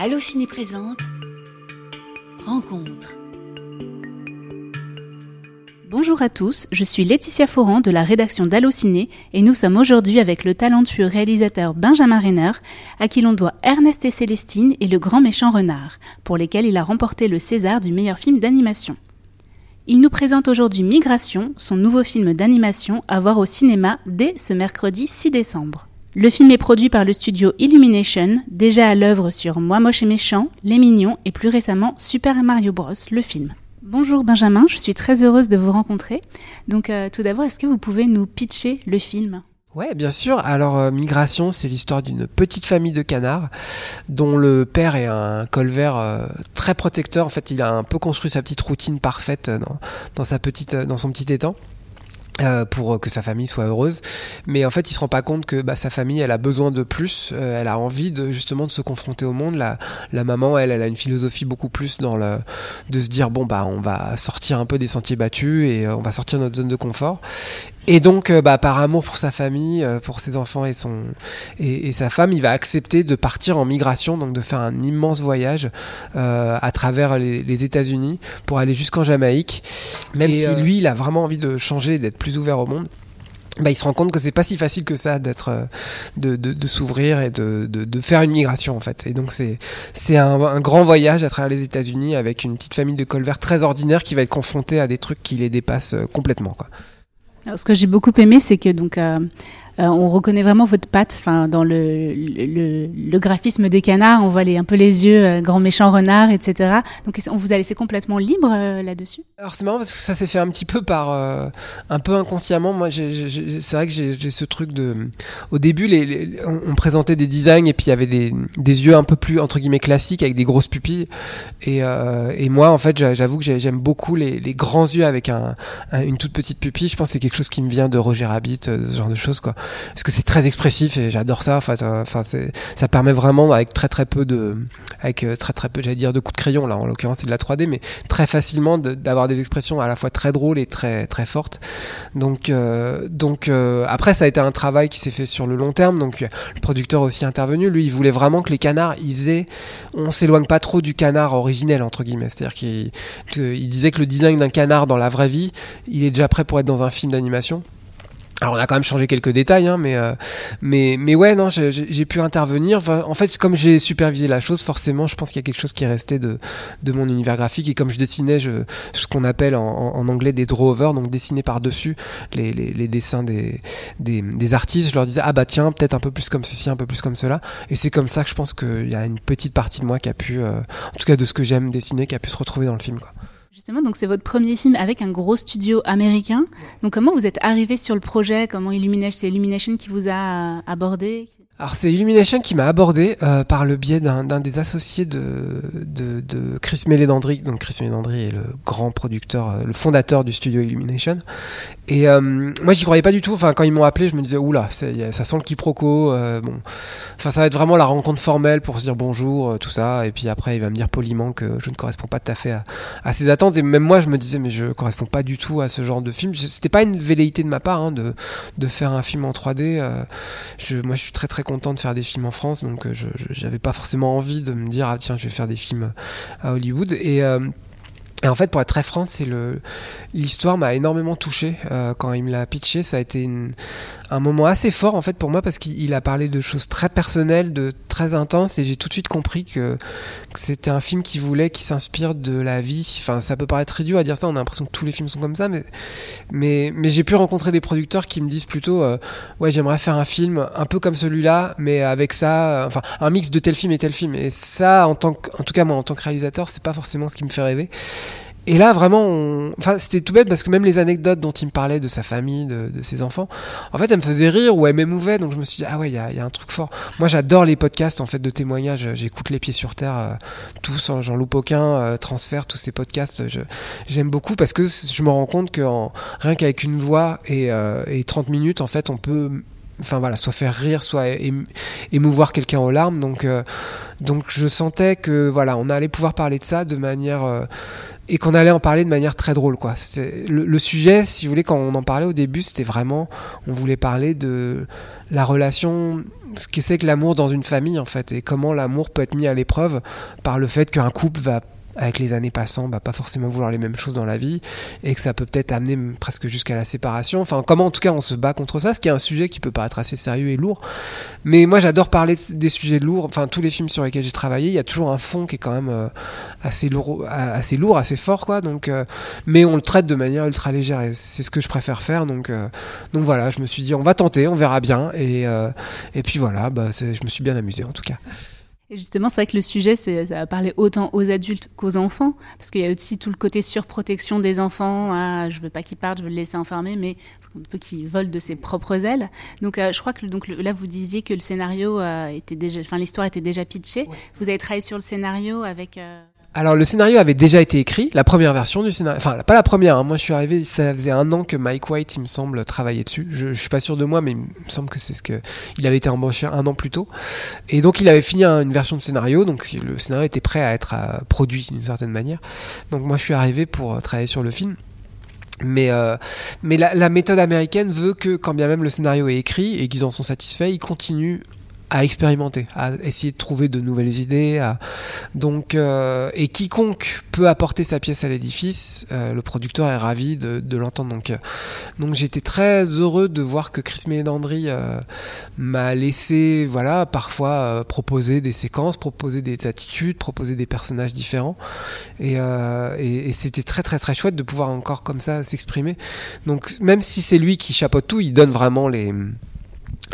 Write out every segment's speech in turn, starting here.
Allociné présente Rencontre. Bonjour à tous, je suis Laetitia Foran de la rédaction d'Allociné et nous sommes aujourd'hui avec le talentueux réalisateur Benjamin Renner, à qui l'on doit Ernest et Célestine et Le Grand Méchant Renard, pour lesquels il a remporté le César du meilleur film d'animation. Il nous présente aujourd'hui Migration, son nouveau film d'animation à voir au cinéma dès ce mercredi 6 décembre. Le film est produit par le studio Illumination, déjà à l'œuvre sur Moi Moche et Méchant, Les Mignons et plus récemment Super Mario Bros, le film. Bonjour Benjamin, je suis très heureuse de vous rencontrer. Donc euh, tout d'abord, est-ce que vous pouvez nous pitcher le film? Ouais, bien sûr. Alors, euh, Migration, c'est l'histoire d'une petite famille de canards dont le père est un colvert euh, très protecteur. En fait, il a un peu construit sa petite routine parfaite dans, dans sa petite, dans son petit étang. Euh, pour que sa famille soit heureuse, mais en fait il se rend pas compte que bah, sa famille elle a besoin de plus, euh, elle a envie de justement de se confronter au monde. La, la maman elle, elle a une philosophie beaucoup plus dans le de se dire bon bah on va sortir un peu des sentiers battus et euh, on va sortir de notre zone de confort. Et donc, bah, par amour pour sa famille, pour ses enfants et, son, et, et, sa femme, il va accepter de partir en migration, donc de faire un immense voyage euh, à travers les, les États-Unis pour aller jusqu'en Jamaïque. Même et si lui, il a vraiment envie de changer, d'être plus ouvert au monde. Bah, il se rend compte que c'est pas si facile que ça d'être de, de, de s'ouvrir et de, de, de, faire une migration en fait et donc c'est c'est un, un, grand voyage à travers les États-Unis avec une petite famille de colverts très ordinaire qui va être confrontée à des trucs qui les dépassent complètement quoi. Alors, ce que j'ai beaucoup aimé, c'est que donc euh, euh, on reconnaît vraiment votre patte, enfin dans le, le, graphisme des canards, on voit les, un peu les yeux, euh, grand méchant renard, etc. Donc on vous a laissé complètement libre euh, là-dessus? Alors c'est marrant parce que ça s'est fait un petit peu par, un peu inconsciemment. Moi, c'est vrai que j'ai ce truc de, au début, on, présentait des designs et puis il y avait des, yeux un peu plus entre guillemets classiques avec des grosses pupilles. Et, moi, en fait, j'avoue que j'aime beaucoup les, grands yeux avec un, un, une toute petite pupille. Je pense que c'est quelque chose qui me vient de Roger Rabbit, ce genre de choses quoi parce que c'est très expressif et j'adore ça. Enfin, ça permet vraiment avec très peu de, avec dire de coups de crayon là. En l'occurrence, c'est de la 3D, mais très facilement d'avoir des expressions à la fois très drôles et très fortes. Donc euh, euh, après, ça a été un travail qui s'est fait sur le long terme. Donc le producteur aussi intervenu. Lui, il voulait vraiment que les canards, ils aient, on s'éloigne pas trop du canard originel entre guillemets. C'est-à-dire qu'il il disait que le design d'un canard dans la vraie vie, il est déjà prêt pour être dans un film d'animation. Alors on a quand même changé quelques détails, hein, mais, euh, mais, mais ouais, non, j'ai pu intervenir. En fait, comme j'ai supervisé la chose, forcément, je pense qu'il y a quelque chose qui est resté de, de mon univers graphique. Et comme je dessinais je, ce qu'on appelle en, en, anglais des draw-over, donc dessiner par-dessus les, les, les, dessins des, des, des, artistes, je leur disais, ah bah tiens, peut-être un peu plus comme ceci, un peu plus comme cela. Et c'est comme ça que je pense qu'il y a une petite partie de moi qui a pu, euh, en tout cas de ce que j'aime dessiner, qui a pu se retrouver dans le film. Quoi. Justement, donc c'est votre premier film avec un gros studio américain. Donc comment vous êtes arrivé sur le projet? Comment Illumination, c'est Illumination qui vous a abordé? Alors c'est Illumination qui m'a abordé euh, par le biais d'un des associés de, de, de Chris Mélédandri. Donc Chris Mélédandri est le grand producteur, euh, le fondateur du studio Illumination. Et euh, moi j'y croyais pas du tout. Enfin quand ils m'ont appelé, je me disais oula, ça sent le quiproquo. Euh, bon, enfin ça va être vraiment la rencontre formelle pour se dire bonjour, euh, tout ça. Et puis après il va me dire poliment que je ne corresponds pas tout à fait à, à, ses attentes. Et même moi je me disais mais je corresponds pas du tout à ce genre de film. C'était pas une velléité de ma part hein, de, de faire un film en 3D. je, moi je suis très très content de faire des films en France, donc je j'avais pas forcément envie de me dire ah tiens je vais faire des films à Hollywood. Et euh, et en fait, pour être très franc, l'histoire m'a énormément touché euh, quand il me l'a pitché. Ça a été un moment assez fort en fait pour moi parce qu'il a parlé de choses très personnelles, de très intenses, et j'ai tout de suite compris que, que c'était un film qui voulait, qui s'inspire de la vie. Enfin, ça peut paraître très dur à dire ça. On a l'impression que tous les films sont comme ça, mais mais mais j'ai pu rencontrer des producteurs qui me disent plutôt, euh, ouais, j'aimerais faire un film un peu comme celui-là, mais avec ça, euh, enfin, un mix de tel film et tel film. Et ça, en tant que, en tout cas moi, en tant que réalisateur, c'est pas forcément ce qui me fait rêver. Et là, vraiment, on... enfin, c'était tout bête parce que même les anecdotes dont il me parlait de sa famille, de, ses enfants, en fait, elles me faisaient rire ou elles m'émouvaient. Donc je me suis dit, ah ouais, il y a, un truc fort. Moi, j'adore les podcasts en fait de témoignages. J'écoute Les Pieds sur Terre, euh, tous, j'en loupe aucun, euh, Transfert, tous ces podcasts. J'aime beaucoup parce que je me rends compte que en, rien qu'avec une voix et, euh, et 30 minutes, en fait, on peut enfin voilà, soit faire rire, soit émouvoir quelqu'un aux larmes. Donc, euh, donc je sentais que voilà, on allait pouvoir parler de ça de manière euh, et qu'on allait en parler de manière très drôle quoi. Le, le, sujet, si vous voulez, quand on en parlait au début, c'était vraiment, on voulait parler de la relation ce que c'est que l'amour dans une famille en fait et comment l'amour peut être mis à l'épreuve par le fait qu'un couple va avec les années passant, bah, pas forcément vouloir les mêmes choses dans la vie, et que ça peut peut-être amener presque jusqu'à la séparation. Enfin, comment en tout cas on se bat contre ça, ce qui est un sujet qui peut paraître assez sérieux et lourd. Mais moi j'adore parler des sujets lourds, enfin tous les films sur lesquels j'ai travaillé, il y a toujours un fond qui est quand même euh, assez, lourd, assez lourd, assez fort, quoi. Donc, euh, mais on le traite de manière ultra légère, et c'est ce que je préfère faire. Donc, euh, donc voilà, je me suis dit on va tenter, on verra bien, et, et puis voilà, bah, je me suis bien amusé en tout cas. Et justement, c'est vrai que le sujet, ça va parler autant aux adultes qu'aux enfants, parce qu'il y a aussi tout le côté surprotection des enfants. Ah, je veux pas qu'ils partent, je veux le laisser enfermer, mais un peu qu'ils volent de ses propres ailes. Donc, euh, je crois que donc là, vous disiez que le scénario euh, était déjà, enfin, l'histoire était déjà pitchée. Vous avez travaillé sur le scénario avec. Euh, alors le scénario avait déjà été écrit, la première version du scénario, enfin pas la première, hein. moi je suis arrivé, ça faisait un an que Mike White, il me semble, travaillait dessus. Je, je suis pas sûr de moi, mais il me semble que c'est ce que il avait été embauché un an plus tôt. Et donc il avait fini une version de scénario, donc le scénario était prêt à être produit d'une certaine manière. Donc moi je suis arrivé pour euh, travailler sur le film. Mais, euh, mais la, méthode américaine veut que, quand bien même le scénario est écrit et qu'ils en sont satisfaits, ils continuent à expérimenter, à essayer de trouver de nouvelles idées. À... Donc, euh, et quiconque peut apporter sa pièce à l'édifice, euh, le producteur est ravi de, de l'entendre. Donc, euh, donc j'étais très heureux de voir que Chris Mélandry euh, m'a laissé, voilà, parfois euh, proposer des séquences, proposer des attitudes, proposer des personnages différents. Et, et, et c'était très très très chouette de pouvoir encore comme ça s'exprimer. Donc, même si c'est lui qui chapeaute tout, il donne vraiment les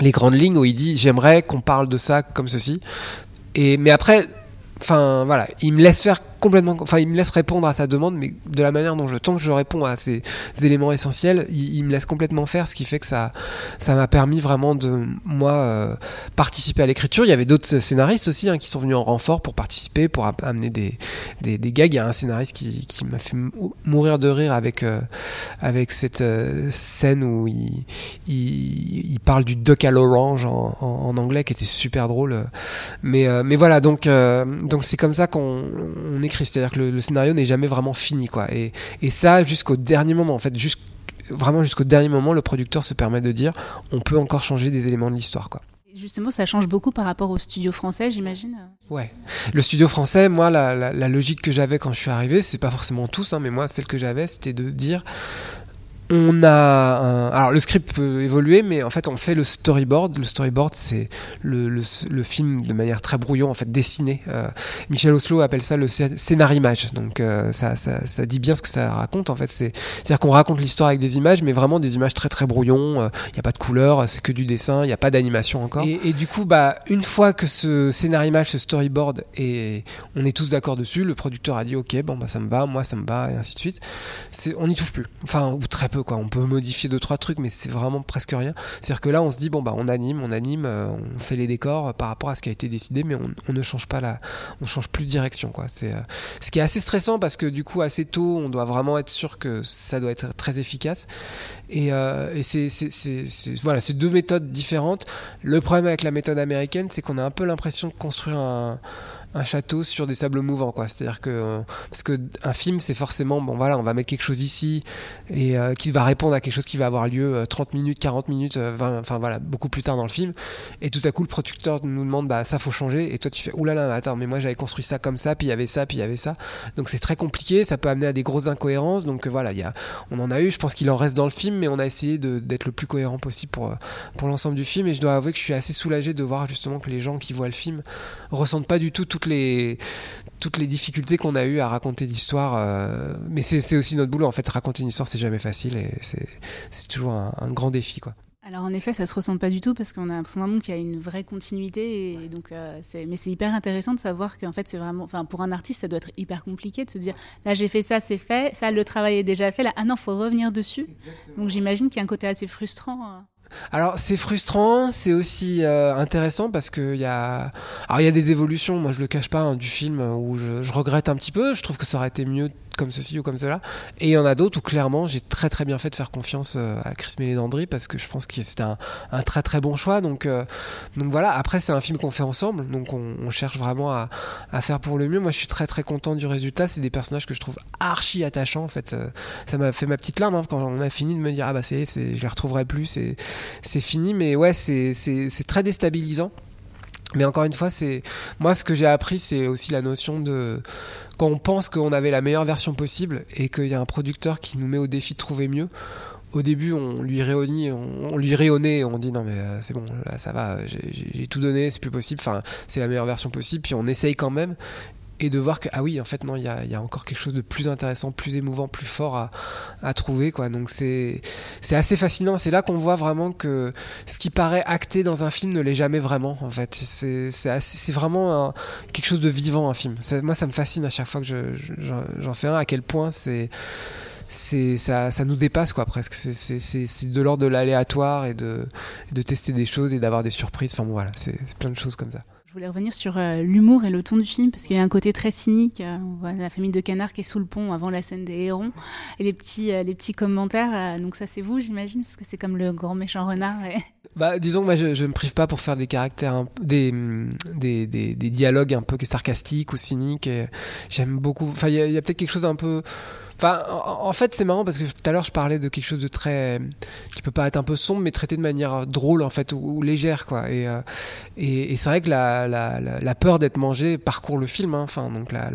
les grandes lignes où il dit j'aimerais qu'on parle de ça comme ceci. Et mais après, enfin voilà, il me laisse faire complètement, enfin, il me laisse répondre à sa demande, mais de la manière dont je, tant que je réponds à ces éléments essentiels, il, me laisse complètement faire, ce qui fait que ça, ça m'a permis vraiment de, moi, euh, participer à l'écriture. Il y avait d'autres scénaristes aussi hein, qui sont venus en renfort pour participer, pour amener des, des, gags. Il y a un scénariste qui, qui m'a fait mourir de rire avec, euh, avec cette euh, scène où il, il, parle du duck à l'orange en, anglais, qui était super drôle. Mais, mais voilà, donc, donc c'est comme ça qu'on on écrit c'est-à-dire que le, scénario n'est jamais vraiment fini, quoi. Et, et ça jusqu'au dernier moment, en fait, vraiment jusqu'au dernier moment, le producteur se permet de dire, on peut encore changer des éléments de l'histoire, quoi. Justement, ça change beaucoup par rapport au studio français, j'imagine. Ouais, le studio français, moi, la, logique que j'avais quand je suis arrivé, c'est pas forcément tous, hein, mais moi, celle que j'avais, c'était de dire on a un... alors le script peut évoluer mais en fait on fait le storyboard. Le storyboard c'est le, film de manière très brouillon en fait dessiné. Euh, Michel Oslo appelle ça le scénarimage. Donc euh, ça, ça, dit bien ce que ça raconte en fait. C'est à dire qu'on raconte l'histoire avec des images mais vraiment des images très très brouillon il euh, n'y a pas de couleur c'est que du dessin il n'y a pas d'animation encore. Et, du coup bah une fois que ce scénarimage ce storyboard et on est tous d'accord dessus le producteur a dit ok bon bah ça me va moi ça me va et ainsi de suite. On n'y touche plus. Enfin ou très peu quoi. On peut modifier deux trois trucs, mais c'est vraiment presque rien. C'est-à-dire que là, on se dit bon bah on anime, on anime, euh, on fait les décors par rapport à ce qui a été décidé, mais on, ne change pas la, on change plus de direction quoi. C'est euh, ce qui est assez stressant parce que du coup assez tôt, on doit vraiment être sûr que ça doit être très efficace. Et, euh, et c'est voilà, c'est deux méthodes différentes. Le problème avec la méthode américaine, c'est qu'on a un peu l'impression de construire un un château sur des sables mouvants quoi. C'est à dire que euh, parce que un film c'est forcément bon voilà on va mettre quelque chose ici et euh, qui va répondre à quelque chose qui va avoir lieu 30 euh, minutes 40 minutes 20 enfin voilà beaucoup plus tard dans le film. Et tout à coup le producteur nous demande bah ça faut changer. Et toi tu fais oulala attends mais moi j'avais construit ça comme ça puis il y avait ça puis il y avait ça. Donc c'est très compliqué. Ça peut amener à des grosses incohérences. Donc voilà il y a on en a eu. Je pense qu'il en reste dans le film mais on a essayé d'être le plus cohérent possible pour pour l'ensemble du film. Et je dois avouer que je suis assez soulagé de voir justement que les gens qui voient le film ressentent pas du tout les, toutes les difficultés qu'on a eu à raconter l'histoire. Euh, mais c'est aussi notre boulot. En fait, raconter une histoire, c'est jamais facile et c'est toujours un, grand défi. Quoi. Alors en effet, ça se ressent pas du tout parce qu'on a l'impression qu'il y a une vraie continuité. Et donc, euh, mais c'est hyper intéressant de savoir qu'en fait, c'est vraiment, enfin, pour un artiste, ça doit être hyper compliqué de se dire, là, j'ai fait ça, c'est fait, ça, le travail est déjà fait. Là, ah non, faut revenir dessus. Donc j'imagine qu'il y a un côté assez frustrant. Alors c'est frustrant, c'est aussi euh, intéressant parce que y a, alors il y a des évolutions. Moi je le cache pas hein, du film où je, regrette un petit peu. Je trouve que ça aurait été mieux comme ceci ou comme cela. Et il y en a d'autres où clairement j'ai très très bien fait de faire confiance euh, à Chris Mélédandry parce que je pense que c'était un, très très bon choix. Donc, euh, donc voilà, après c'est un film qu'on fait ensemble, donc on, cherche vraiment à, à, faire pour le mieux. Moi je suis très très content du résultat. C'est des personnages que je trouve archi attachants en fait. Ça m'a fait ma petite larme hein, quand on a fini de me dire ah bah c'est, je les retrouverai plus. c'est fini. Mais ouais, c'est très déstabilisant. Mais encore une fois, c'est moi ce que j'ai appris, c'est aussi la notion de quand on pense qu'on avait la meilleure version possible et qu'il y a un producteur qui nous met au défi de trouver mieux. Au début, on lui réunit, on, lui réonnait, on dit non mais euh, c'est bon, là ça va, j'ai tout donné, c'est plus possible. Enfin, c'est la meilleure version possible. Puis on essaye quand même et de voir que ah oui en fait non il y a, encore quelque chose de plus intéressant plus émouvant plus fort à, trouver quoi. Donc c'est c'est assez fascinant. C'est là qu'on voit vraiment que ce qui paraît acté dans un film ne l'est jamais vraiment en fait. C'est c'est vraiment quelque chose de vivant un film. Moi ça me fascine à chaque fois que j'en fais un à quel point c'est c'est ça, ça, nous dépasse quoi presque. C'est de l'ordre de l'aléatoire et de, de tester des choses et d'avoir des surprises. Enfin voilà. C'est plein de choses comme ça voulais revenir sur euh, l'humour et le ton du film parce qu'il y a un côté très cynique. Euh, on voit la famille de canards qui est sous le pont avant la scène des hérons et les petits, euh, les petits commentaires. donc ça c'est vous, j'imagine, parce que c'est comme le grand méchant renard. Bah, disons, moi, je, je me prive pas pour faire des caractères, des, des, des, des, dialogues un peu sarcastiques ou cyniques. J'aime beaucoup. Enfin, il y a, a peut-être quelque chose d'un peu En, fait, c'est marrant parce que tout à l'heure, je parlais de quelque chose de très. qui peut pas être un peu sombre, mais traité de manière drôle, en fait, ou, légère, quoi. Et, euh, et, c'est vrai que la, peur d'être mangé parcourt le film, hein. enfin, donc la,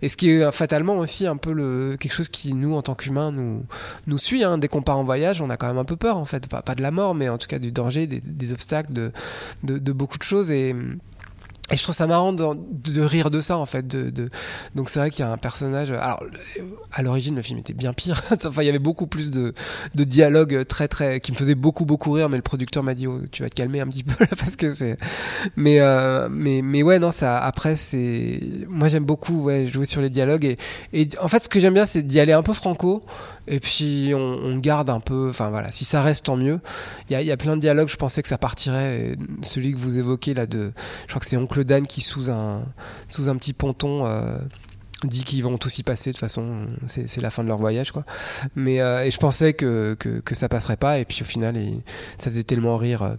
Et ce qui est fatalement aussi un peu le, quelque chose qui, nous, en tant qu'humains, nous, suit. Hein. Dès qu'on part en voyage, on a quand même un peu peur, en fait. Pas, de la mort, mais en tout cas du danger, des, des obstacles, de, de, de beaucoup de choses. Et. Et je trouve ça marrant de, rire de ça en fait. De, de... Donc c'est vrai qu'il y a un personnage. Alors à l'origine le film était bien pire. enfin il y avait beaucoup plus de, de dialogues très très qui me faisaient beaucoup beaucoup rire. Mais le producteur m'a dit oh, tu vas te calmer un petit peu là parce que c'est. Mais euh, mais mais ouais non ça après c'est moi j'aime beaucoup ouais jouer sur les dialogues et, et en fait ce que j'aime bien c'est d'y aller un peu franco et puis on, garde un peu. Enfin voilà si ça reste tant mieux. Il y a, y a plein de dialogues je pensais que ça partirait. celui que vous évoquez là de je crois que c'est Oncle Dan qui, sous un, sous un petit ponton, euh, dit qu'ils vont tous y passer de toute façon c'est la fin de leur voyage quoi. Mais euh, et je pensais que, que, ça passerait pas et puis au final ça faisait tellement rire euh,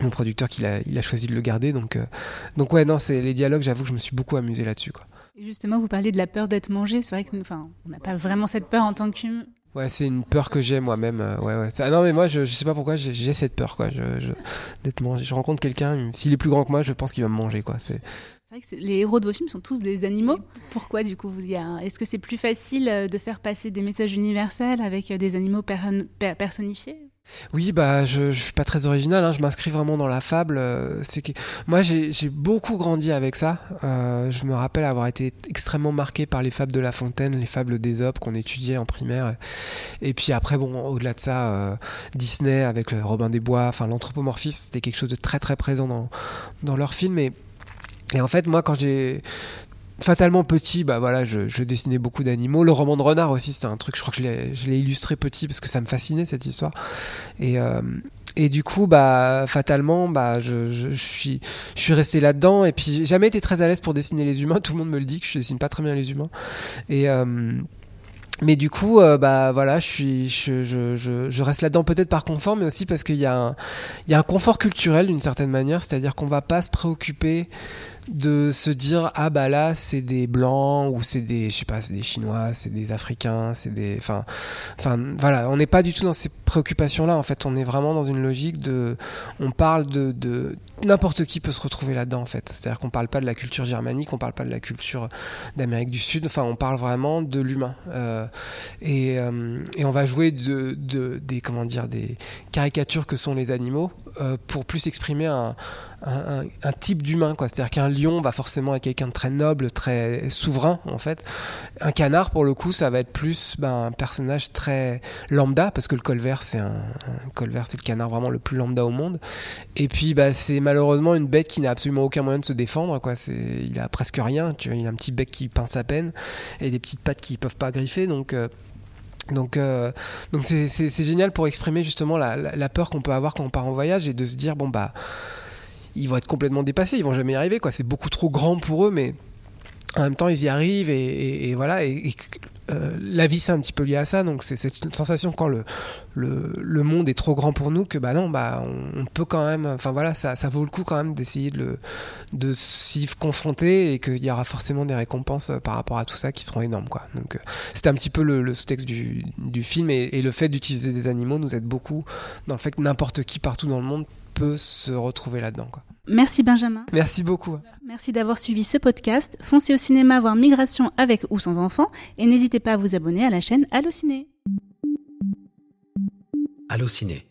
mon producteur qu'il a, il a choisi de le garder donc donc ouais non c'est les dialogues j'avoue que je me suis beaucoup amusé là-dessus quoi. Justement vous parlez de la peur d'être mangé c'est vrai que enfin on n'a pas vraiment cette peur en tant qu'humain Ouais, c'est une peur que j'ai moi-même. ouais, ouais. non, mais moi, je, je sais pas pourquoi j'ai cette peur, quoi. Je, mangé. Je rencontre quelqu'un, s'il est plus grand que moi, je pense qu'il va me manger, quoi. C'est. vrai que les héros de vos films sont tous des animaux. Pourquoi, du coup, vous y a... Est-ce que c'est plus facile euh, de faire passer des messages universels avec euh, des animaux personnifiés oui, bah, je, je suis pas très original, hein, je m'inscris vraiment dans la fable. Euh, moi, j'ai beaucoup grandi avec ça. Euh, je me rappelle avoir été extrêmement marqué par les fables de La Fontaine, les fables d'Ésope qu'on étudiait en primaire. Et puis après, bon, au-delà de ça, euh, Disney avec le Robin des Bois, enfin l'anthropomorphisme, c'était quelque chose de très très présent dans leurs films. Et en fait, moi, quand j'ai fatalement petit, bah voilà, je, dessinais beaucoup d'animaux. Le roman de renard aussi, c'était un truc, je crois que je l'ai illustré petit parce que ça me fascinait cette histoire. Et, euh, et du coup, bah fatalement, bah je, suis, je suis resté là-dedans. Et puis, jamais été très à l'aise pour dessiner les humains. Tout le monde me le dit que je dessine pas très bien les humains. Et euh, mais du coup, euh, bah voilà, je je, je, reste là-dedans peut-être par confort, mais aussi parce qu'il y a un, il y a un confort culturel d'une certaine manière, c'est-à-dire qu'on va pas se préoccuper de se dire ah bah là c'est des blancs ou c'est des je sais pas c'est des chinois c'est des africains c'est des enfin enfin voilà on n'est pas du tout dans ces préoccupations là en fait. On est vraiment dans une logique de on parle de, de n'importe qui peut se retrouver là-dedans en fait. C'est à dire qu'on parle pas de la culture germanique on parle pas de la culture d'Amérique du Sud enfin on parle vraiment de l'humain. Euh, et, euh, et on va jouer de, de, des comment dire des caricatures que sont les animaux pour plus exprimer un type d'humain. C'est-à-dire qu'un lion va forcément être quelqu'un de très noble, très souverain, en fait. Un canard, pour le coup, ça va être plus ben, un personnage très lambda, parce que le colvert, c'est un, colvert, c'est le canard vraiment le plus lambda au monde. Et puis, bah, c'est malheureusement une bête qui n'a absolument aucun moyen de se défendre, quoi. Il a presque rien, tu. Il a un petit bec qui pince à peine et des petites pattes qui peuvent pas griffer, donc. Euh, donc, euh, c'est, génial pour exprimer justement la, la peur qu'on peut avoir quand on part en voyage et de se dire bon bah ils vont être complètement dépassés, ils vont jamais y arriver, quoi. C'est beaucoup trop grand pour eux, mais en même temps, ils y arrivent et, voilà. Euh, la vie c'est un petit peu lié à ça, donc c'est cette sensation quand le, le, monde est trop grand pour nous que bah non, bah on, peut quand même, enfin voilà, ça, ça vaut le coup quand même d'essayer de, de s'y confronter et qu'il y aura forcément des récompenses euh, par rapport à tout ça qui seront énormes quoi. Donc euh, c'était un petit peu le, le sous-texte du, du, film et, et le fait d'utiliser des animaux nous aide beaucoup dans le fait que n'importe qui partout dans le monde peut se retrouver là-dedans quoi. Merci Benjamin. Merci beaucoup. Merci d'avoir suivi ce podcast. Foncez au cinéma voir Migration avec ou sans enfants et n'hésitez pas à vous abonner à la chaîne Allociné. Allociné